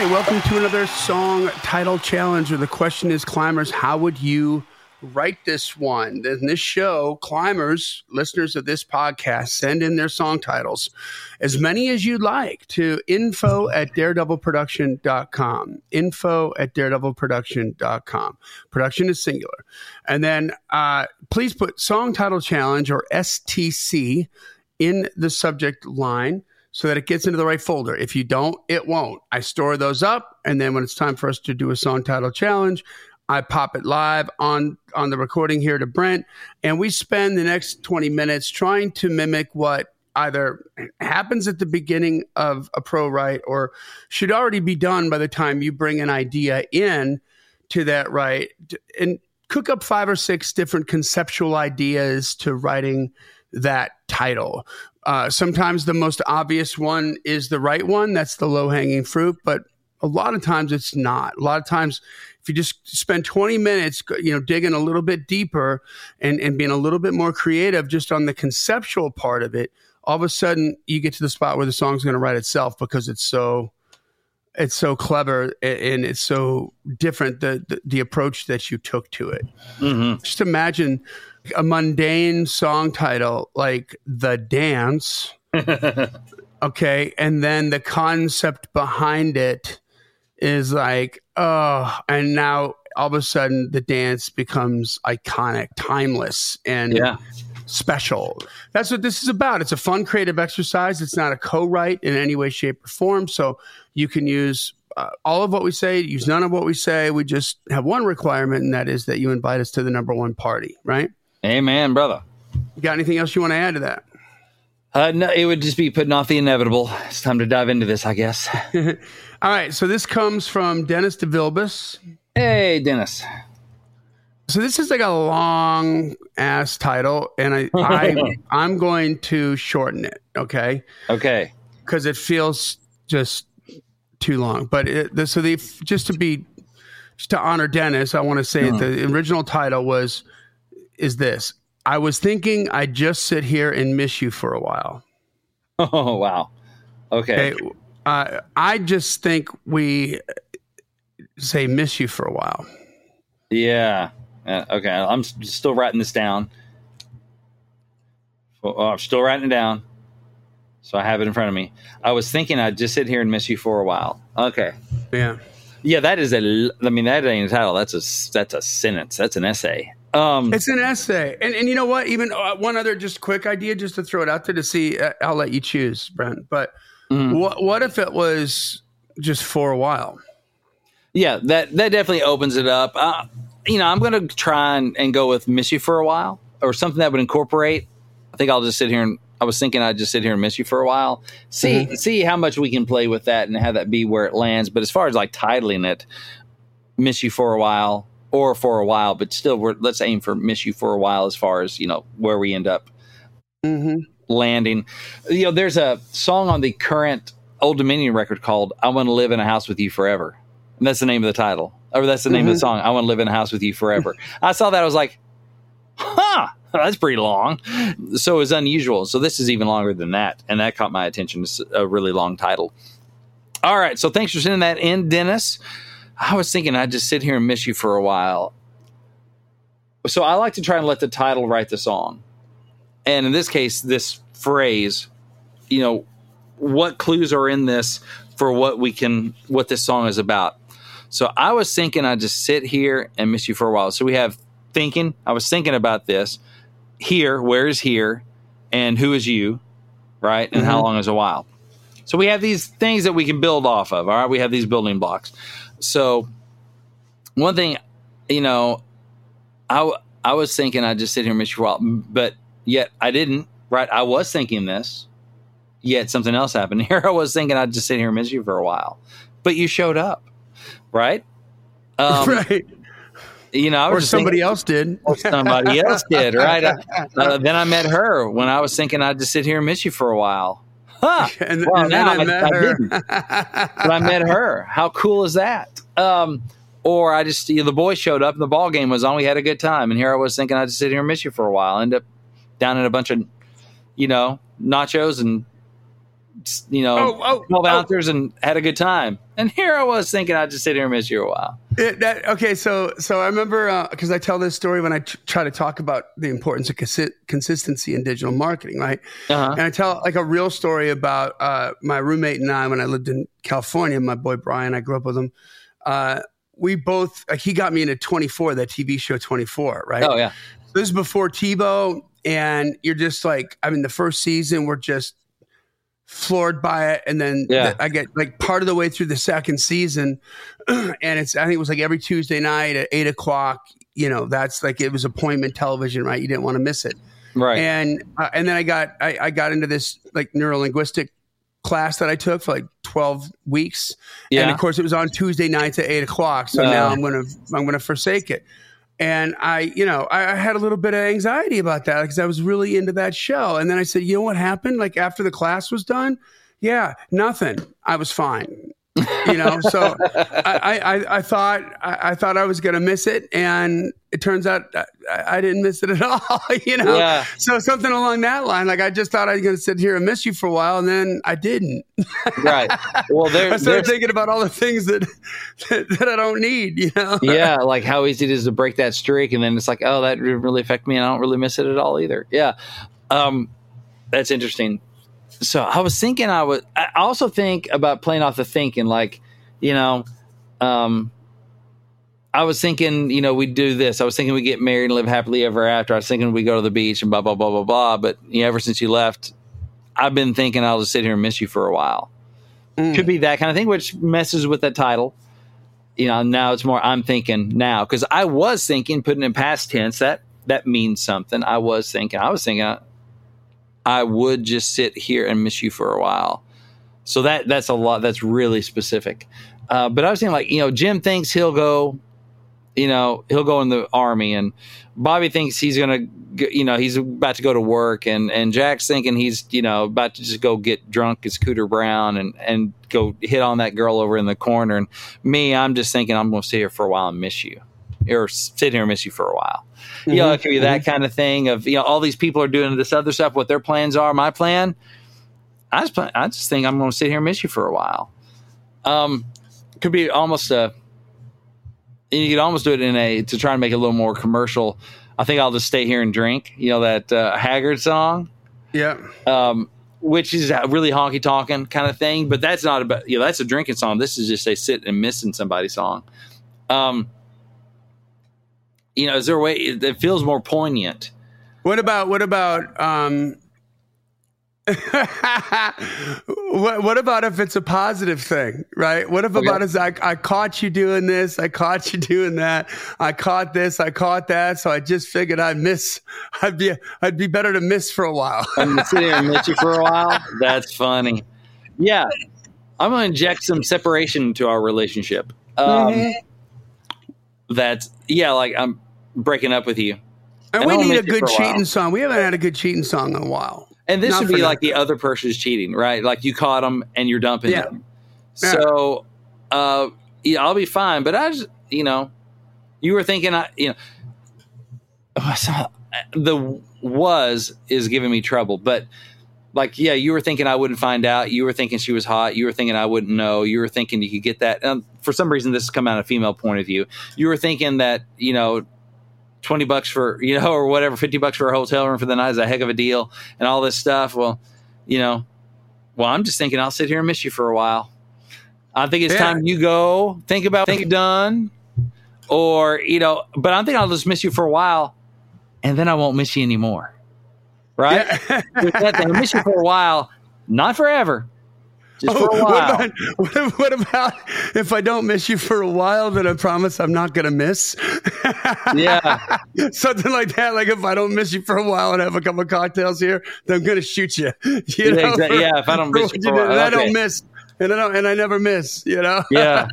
Hi, welcome to another song title challenge. Or the question is, climbers, how would you write this one? In this show, climbers, listeners of this podcast, send in their song titles, as many as you'd like, to info at daredevilproduction.com. Info at daredevilproduction.com. Production is singular. And then uh, please put song title challenge or STC in the subject line so that it gets into the right folder. If you don't, it won't. I store those up, and then when it's time for us to do a song title challenge, I pop it live on on the recording here to Brent, and we spend the next 20 minutes trying to mimic what either happens at the beginning of a pro write or should already be done by the time you bring an idea in to that write and cook up five or six different conceptual ideas to writing that title. Uh, sometimes the most obvious one is the right one. That's the low hanging fruit. But a lot of times it's not. A lot of times, if you just spend 20 minutes, you know, digging a little bit deeper and, and being a little bit more creative just on the conceptual part of it, all of a sudden you get to the spot where the song's going to write itself because it's so it's so clever and it's so different the the, the approach that you took to it. Mm-hmm. Just imagine a mundane song title like The Dance. okay. And then the concept behind it is like, oh, and now all of a sudden the dance becomes iconic, timeless, and yeah. special. That's what this is about. It's a fun, creative exercise. It's not a co write in any way, shape, or form. So you can use uh, all of what we say, use none of what we say. We just have one requirement, and that is that you invite us to the number one party, right? Amen, brother. You got anything else you want to add to that? Uh, no, it would just be putting off the inevitable. It's time to dive into this, I guess. All right. So this comes from Dennis DeVilbus. Hey, Dennis. So this is like a long ass title, and I, I I'm going to shorten it. Okay. Okay. Because it feels just too long. But it, so the just to be just to honor Dennis, I want to say mm. the original title was is this. I was thinking I'd just sit here and miss you for a while. Oh, wow. Okay. okay uh, I just think we say miss you for a while. Yeah. Uh, okay. I'm still writing this down. Oh, I'm still writing it down. So I have it in front of me. I was thinking I'd just sit here and miss you for a while. Okay. Yeah. Yeah, that is a. I mean, that ain't a title. That's a. That's a sentence. That's an essay. Um, it's an essay, and and you know what? Even uh, one other just quick idea, just to throw it out there to see. Uh, I'll let you choose, Brent. But mm-hmm. what what if it was just for a while? Yeah, that that definitely opens it up. Uh, you know, I'm going to try and, and go with "Miss You for a While" or something that would incorporate. I think I'll just sit here and I was thinking I'd just sit here and miss you for a while. See mm-hmm. see how much we can play with that and have that be where it lands. But as far as like titling it, "Miss You for a While," or for a while, but still, we're, let's aim for miss you for a while as far as you know where we end up mm-hmm. landing. You know, there's a song on the current Old Dominion record called "I Want to Live in a House with You Forever," and that's the name of the title, or that's the name mm-hmm. of the mm-hmm. song. "I Want to Live in a House with You Forever." I saw that, I was like. That's pretty long. So it's unusual. So this is even longer than that. And that caught my attention. It's a really long title. All right. So thanks for sending that in, Dennis. I was thinking I'd just sit here and miss you for a while. So I like to try and let the title write the song. And in this case, this phrase, you know, what clues are in this for what we can, what this song is about. So I was thinking I'd just sit here and miss you for a while. So we have thinking, I was thinking about this. Here, where is here? And who is you? Right? And mm-hmm. how long is a while? So we have these things that we can build off of. All right. We have these building blocks. So one thing, you know, I I was thinking I'd just sit here and miss you a while, but yet I didn't. Right? I was thinking this, yet something else happened. Here I was thinking I'd just sit here and miss you for a while, but you showed up, right? Um, right. You know, I or somebody thinking, else did. Or somebody else did, right? Uh, then I met her when I was thinking I'd just sit here and miss you for a while. Huh. And, well, and now I, met I, her. I but I met her. How cool is that? Um, or I just, you know, the boy showed up and the ball game was on. We had a good time. And here I was thinking I'd just sit here and miss you for a while. End up down in a bunch of, you know, nachos and you know, Oh, oh, 12 oh. ounces and had a good time. And here I was thinking I'd just sit here and miss you a while. It, that, okay, so so I remember because I tell this story when I t- try to talk about the importance of consi- consistency in digital marketing, right? Uh-huh. And I tell like a real story about uh, my roommate and I when I lived in California. My boy Brian, I grew up with him. Uh, we both like, he got me into 24, that TV show 24, right? Oh, yeah. This is before TiVo, and you're just like, I mean, the first season we're just floored by it, and then Yeah. I get like part of the way through the second season, and it's I think it was like every Tuesday night at eight o'clock. You know, that's like it was appointment television, right? You didn't want to miss it, Right. and uh, and then I got I, I got into this like neurolinguistic class that I took for like twelve weeks, and of course it was on Tuesday nights at eight o'clock. So Uh. now I'm gonna I'm gonna forsake it. And I, you know, I, I had a little bit of anxiety about that because I was really into that show. And then I said, you know what happened? Like after the class was done, yeah, nothing. I was fine. You know, so I, I, I thought I, I thought I was going to miss it, and it turns out I, I didn't miss it at all. You know, Yeah. so something along that line. Like I just thought I was going to sit here and miss you for a while, and then I didn't. right. Well, there, I started thinking about all the things that, that that I don't need. You know, yeah, like how easy it is to break that streak, and then it's like, oh, that didn't really affect me, and I don't really miss it at all either. Yeah, um, that's interesting. So I was thinking, I would. I also think about playing off the thinking, like, you know, um, I was thinking, you know, we'd do this. I was thinking we'd get married and live happily ever after. I was thinking we'd go to the beach and blah blah blah blah blah. But you know, ever since you left, I've been thinking I'll just sit here and miss you for a while. Mm. Could be that kind of thing, which messes with that title you know now it's more i'm thinking now because i was thinking putting in past tense that that means something i was thinking i was thinking I, would just sit here and miss you for a while. So that that's a lot that's really specific. Uh, but i was thinking like you know jim thinks he'll go you know he'll go in the army and bobby thinks he's gonna you know he's about to go to work and and jack's thinking he's you know about to just go get drunk as cooter brown and and go hit on that girl over in the corner. And me i'm just thinking i'm gonna sit here for a while and miss you or sit here and miss you for a while you know it could be that kind of thing of you know all these people are doing this other stuff what their plans are my plan i just plan, i just think i'm gonna sit here and miss you for a while um could be almost a you could almost do it in a to try and make it a little more commercial. I think I'll just stay here and drink. You know that uh, Haggard song, yeah. um, which is a really honky tonkin kind of thing, but that's not about you know that's a drinking song. This is just a sit and missing somebody song. Um, you know, is there a way it, it feels more poignant? What about what about um what what about if it's a positive thing, right? What if Okay. about is I, I caught you doing this, I caught you doing that, I caught this, I caught that, so I just figured I'd miss I'd be I'd be better to miss for a while. I'm gonna sit here and miss you for a while. That's funny. Yeah, I'm gonna inject some separation into our relationship. Um, Mhm. That's yeah, like I'm breaking up with you. and and we need a good a cheating song. We haven't had a good cheating song in a while. And this Not would be like the other person's cheating, right? Like you caught them and you're dumping Yeah. them. Yeah. So, uh, yeah, I'll be fine. But I just, you know, you were thinking, I, you know, the was is giving me trouble. But like, yeah, you were thinking I wouldn't find out. You were thinking she was hot. You were thinking I wouldn't know. You were thinking you could get that. And for some reason, this has come out of a female point of view. You were thinking that, you know, 20 bucks for, you know, or whatever, 50 bucks for a hotel room for the night is a heck of a deal and all this stuff. Well, you know, well, I'm just thinking I'll sit here and miss you for a while. I think it's Yeah. time you go think about what you've done or, you know, but I'm thinking I'll just miss you for a while and then I won't miss you anymore. Right? Yeah. I'll miss you for a while, not forever, just for a Oh, while. What about, what, what about if I don't miss you for a while, then I promise I'm not going to miss? Yeah. Something like that. Like if I don't miss you for a while and have a couple of cocktails here, then I'm going to shoot you. you Yeah, know, exactly. Yeah, if I don't miss you for a while, I don't miss. And I don't, and I never miss, you know? Yeah.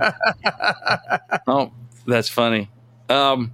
oh, that's funny. Um,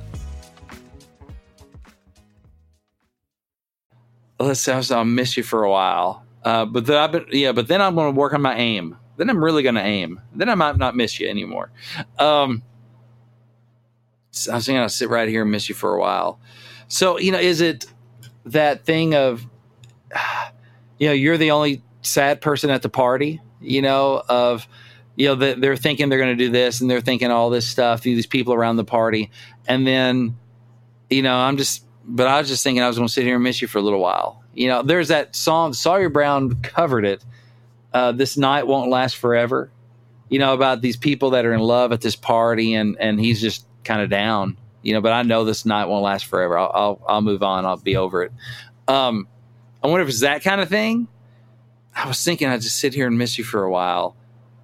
Let's say I'll miss you for a while. Uh, but then I've been, yeah, but then I'm going to work on my aim. Then I'm really going to aim. Then I might not miss you anymore. Um, so I was going to sit right here and miss you for a while. So, you know, is it that thing of, you know, you're the only sad person at the party, you know, of, you know, the, they're thinking they're going to do this and they're thinking all this stuff, these people around the party. And then, you know, I'm just but I was just thinking I was going to sit here and miss you for a little while. You know, there's that song Sawyer Brown covered it. Uh, this night won't last forever. You know about these people that are in love at this party, and and he's just kind of down. You know, but I know this night won't last forever. I'll I'll, I'll move on. I'll be over it. Um, I wonder if it's that kind of thing. I was thinking I'd just sit here and miss you for a while.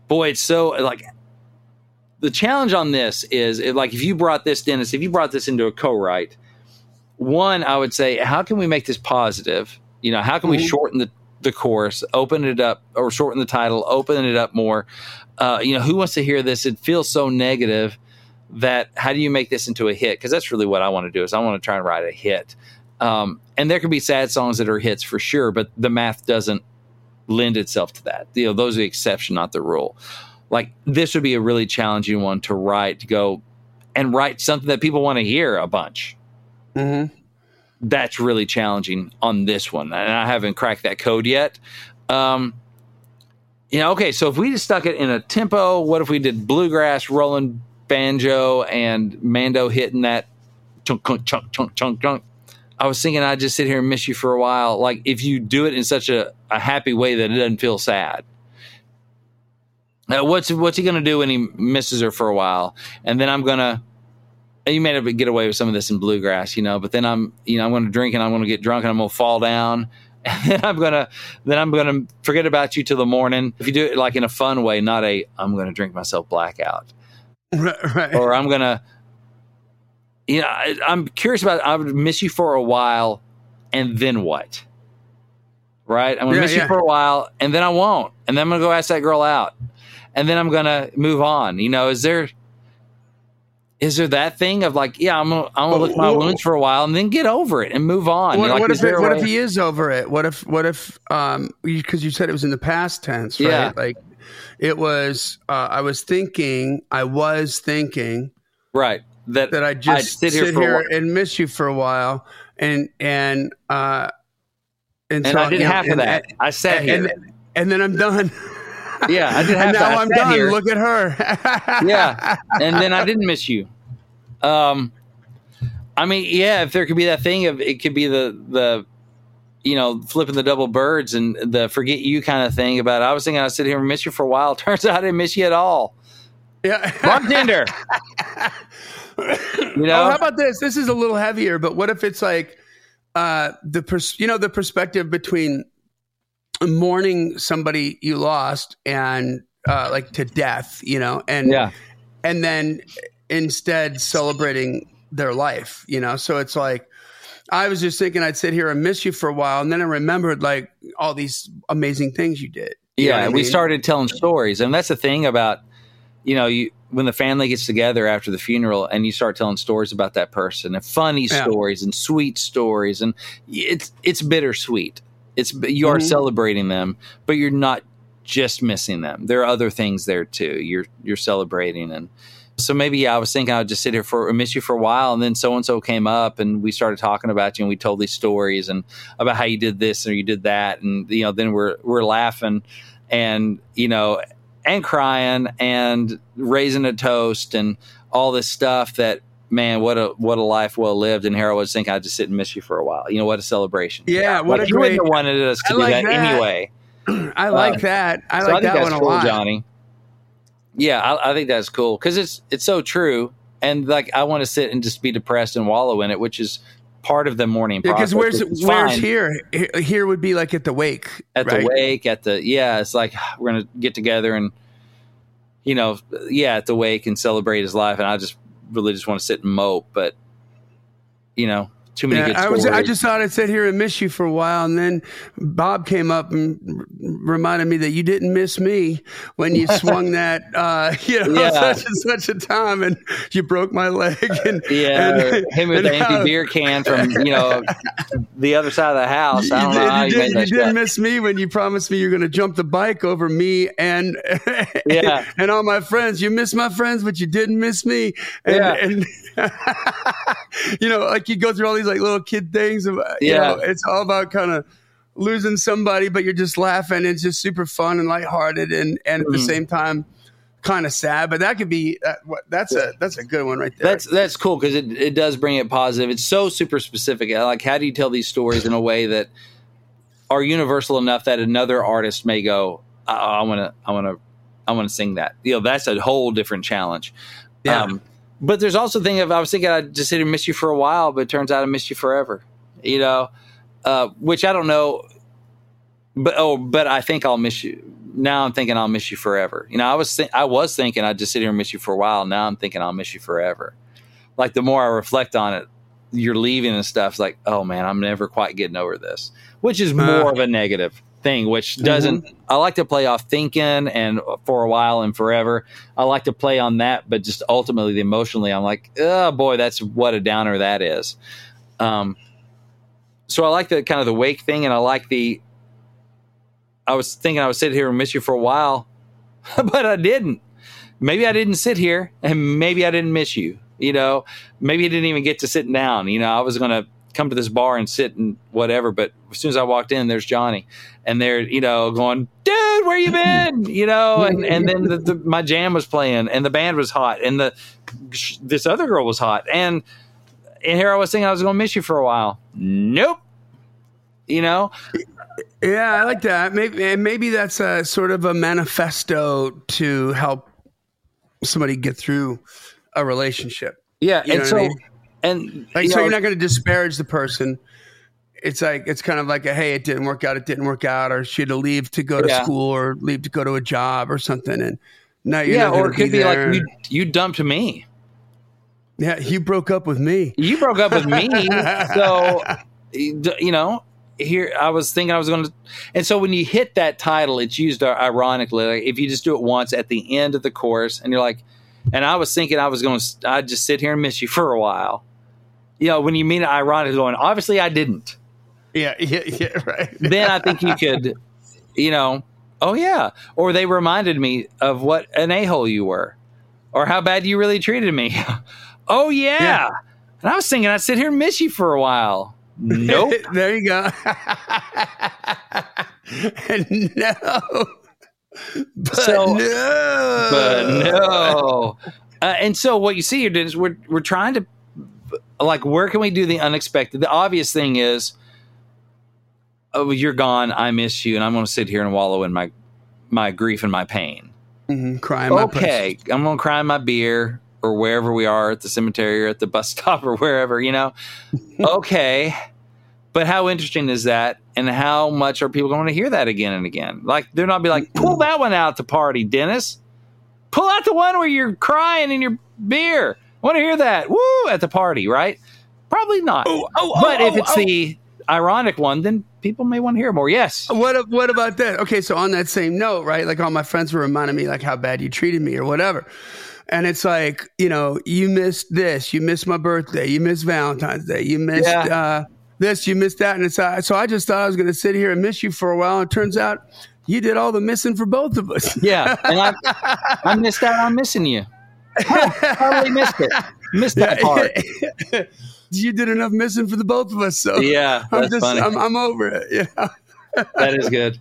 Boy, it's so like the challenge on this is it, like if you brought this, Dennis, if you brought this into a co-write one, I would say, how can we make this positive? You know, how can we mm-hmm. shorten the the course, open it up, or shorten the title, open it up more? Uh, you know, who wants to hear this? It feels so negative that how do you make this into a hit? Because that's really what I want to do. Is I want to try and write a hit. Um, and there can be sad songs that are hits for sure, but the math doesn't lend itself to that. You know, those are the exception, not the rule. Like this would be a really challenging one to write. To go and write something that people want to hear a bunch. Mm-hmm. That's really challenging on this one, and I haven't cracked that code yet. Um, you know, okay, so if we just stuck it in a tempo, what if we did bluegrass, rolling banjo, and Mando hitting that chunk, chunk, chunk, chunk, chunk, chunk? I was thinking I'd just sit here and miss you for a while. Like if you do it in such a, a happy way that it doesn't feel sad. Now, what's what's he gonna do when he misses her for a while? And then I'm gonna you may have get away with some of this in bluegrass, you know, but then I'm, you know, I'm going to drink and I'm going to get drunk and I'm going to fall down. And then I'm going to, then I'm going to forget about you till the morning. If you do it like in a fun way, not a, I'm going to drink myself blackout. Right, right. Or I'm going to, you know, I, I'm curious about, I would miss you for a while and then what? Right? I'm going to yeah, miss yeah. you for a while and then I won't. And then I'm going to go ask that girl out. And then I'm going to move on. You know, is there, is there that thing of like, yeah, I'm gonna, I'm gonna lick my wounds for a while and then get over it and move on? What, like, what if it, what if he is over it? What if what if um because you said it was in the past tense, right? Yeah. Like it was. Uh, I was thinking. I was thinking. Right. That that I just sit, sit here, and miss you for a while, and and uh, and, and so, I did half and, of that. And, I sat here, and, and then I'm done. Yeah, I did have and now I'm done. Here. Look at her. yeah, and then I didn't miss you. Um, I mean, yeah, if there could be that thing of it could be the the you know flipping the double birds and the forget you kind of thing about. It. I was thinking I'd sit here and miss you for a while. Turns out I didn't miss you at all. Yeah, bartender. you know, oh, how about this? This is a little heavier, but what if it's like uh, the pers- you know the perspective between mourning somebody you lost and uh, like to death, you know, and yeah. and then instead celebrating their life, you know. So it's like I was just thinking I'd sit here and miss you for a while, and then I remembered like all these amazing things you did. You yeah, we mean? started telling stories, and that's the thing about you know, you when the family gets together after the funeral and you start telling stories about that person and funny Yeah. stories and sweet stories and it's it's bittersweet. It's you are Mhm. celebrating them, but you're not just missing them. There are other things there too. You're you're celebrating and so maybe yeah, I was thinking I would just sit here for miss you for a while, and then so and so came up, and we started talking about you, and we told these stories and about how you did this or you did that, and you know then we're we're laughing, and you know, and crying and raising a toast and all this stuff that man, what a what a life well lived. And here I was thinking I'd just sit and miss you for a while. You know what a celebration. Yeah, what like a you wouldn't great. have wanted us to I do like that, that. anyway. I like Uh, that. I so like I think that one a cool, lot. Johnny. Yeah, I, I think that's cool because it's it's so true, and like I want to sit and just be depressed and wallow in it, which is part of the Yeah, process. because where's where's fine. here? Here- Here would be like at the wake. at right? the wake at the yeah it's like we're gonna get together and you know yeah at the wake and celebrate his life and i just really just want to sit and mope but you know too many Yeah, I was. I just thought I'd sit here and miss you for a while, and then Bob came up and r- reminded me that you didn't miss me when you swung that, uh, you know, Yeah. such and such a time, and you broke my leg, and yeah and, him with and the empty how- beer can from you know the other side of the house You, i don't did, know how you, you did, you didn't miss me when you promised me you're going to jump the bike over me and Yeah. and all my friends. You missed my friends, but you didn't miss me. And, Yeah. and you know, like you go through all these like little kid things. Of, you Yeah. know, it's all about kind of losing somebody, but you're just laughing. It's just super fun and lighthearted, and and at the Mhm. same time, kind of sad. But that could be uh, that's a that's a good one right there. That's that's cool because it, it does bring it positive. It's so super specific. Like, how do you tell these stories in a way that are universal enough that another artist may go, I want to, I want to, I want to sing that. You know, that's a whole different challenge. Yeah. Um, but there's also the thing of I was thinking I'd just sit and miss you for a while, but it turns out I missed you forever. You know, uh, which I don't know. But oh, but I think I'll miss you. Now I'm thinking I'll miss you forever. You know, I was th- I was thinking I'd just sit here and miss you for a while. Now I'm thinking I'll miss you forever. Like the more I reflect on it, you're leaving and stuff. It's like, oh man, I'm never quite getting over this, which is more Uh. of a negative thing. Which doesn't. I like to play off thinking and for a while and forever. I like to play on that, but just ultimately, emotionally, I'm like, oh boy, that's what a downer that is. Um, so I like the kind of the wake thing, and I like the. I was thinking I would sit here and miss you for a while, but I didn't. Maybe I didn't sit here, and maybe I didn't miss you. You know, maybe I didn't even get to sitting down. You know, I was to come to this bar and sit and whatever, but as soon as I walked in, there's Johnny, and they're you know going, dude, where you been? You know, and and then the, the, my jam was playing, and the band was hot, and the this other girl was hot, and and here I was thinking I was going to miss you for a while. Nope. You know, Yeah, I like that. Maybe maybe that's a sort of a manifesto to help somebody get through a relationship. yeah, You know and so I mean? And Like, you so know, you're not going to disparage the person. It's like it's kind of like a hey, it didn't work out, it didn't work out, or she had to leave to go to Yeah. school or leave to go to a job or something, and now you're yeah, or it could be, there. like you you dumped me. yeah, you broke up with me. You broke up with me, so you know. Here, I was thinking I was going to, and so when you hit that title, it's used uh, ironically. Like if you just do it once at the end of the chorus, and you're like, and I was thinking I was going to, I'd just sit here and miss you for a while. You know, when you mean it ironically, going, obviously I didn't. Yeah, yeah, yeah, right. then I think you could, you know, oh yeah. Or they reminded me of what an a hole you were, or how bad you really treated me. oh yeah. Yeah. And I was thinking I'd sit here and miss you for a while. Nope. there you go. no. But So- no. but no. Uh, and so what you see here is we're we're trying to like where can we do the unexpected? The obvious thing is, oh, you're gone. I miss you, and I'm going to sit here and wallow in my my grief and my pain. Mhm, crying my okay, I'm gonna cry in my beer or wherever we are at the cemetery or at the bus stop or wherever, you know. okay. But how interesting is that? And how much are people going to hear that again and again? Like they're not be like, pull that one out to party, Dennis. Pull out the one where you're crying in your beer. Want to hear that? Woo at the party, right? Probably not. Oh, oh, but oh, if it's oh, the ironic one, then people may want to hear more. Yes. What what about that? Okay, so on that same note, right? Like all my friends were reminding me like how bad you treated me or whatever. And it's like, you know, you missed this, you missed my birthday, you missed Valentine's Day, you missed Yeah. uh, this, you missed that, and it's uh, so I just thought I was going to sit here and miss you for a while. And it turns out you did all the missing for both of us. Yeah, and I, I missed out on missing you. Huh, totally missed it. Missed that part. you did enough missing for the both of us. So Yeah, I'm just funny. I'm, I'm over it. Yeah. That is good.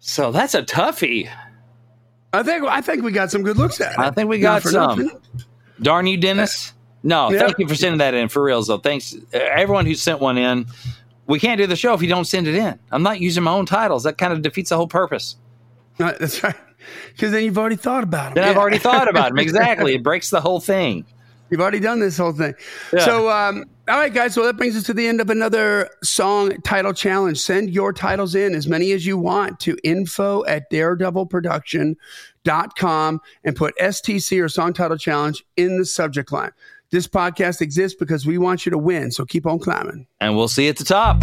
So that's a toughie. I think I think we got some good looks at it. I think we got for some. nothing. Darn you, Dennis. No, Yeah. thank you for sending that in for real though. Thanks uh, everyone who sent one in. We can't do the show if you don't send it in. I'm not using my own titles. That kind of defeats the whole purpose. No, that's right. Because then you've already thought about them. Then I've already thought about them. Exactly. It breaks the whole thing. You've already done this whole thing. Yeah. So, um, all right, guys. So that brings us to the end of another song title challenge. Send your titles in, as many as you want, to info at daredevilproduction.com and put STC or song title challenge in the subject line. This podcast exists because we want you to win. So keep on climbing. And we'll see you at the top.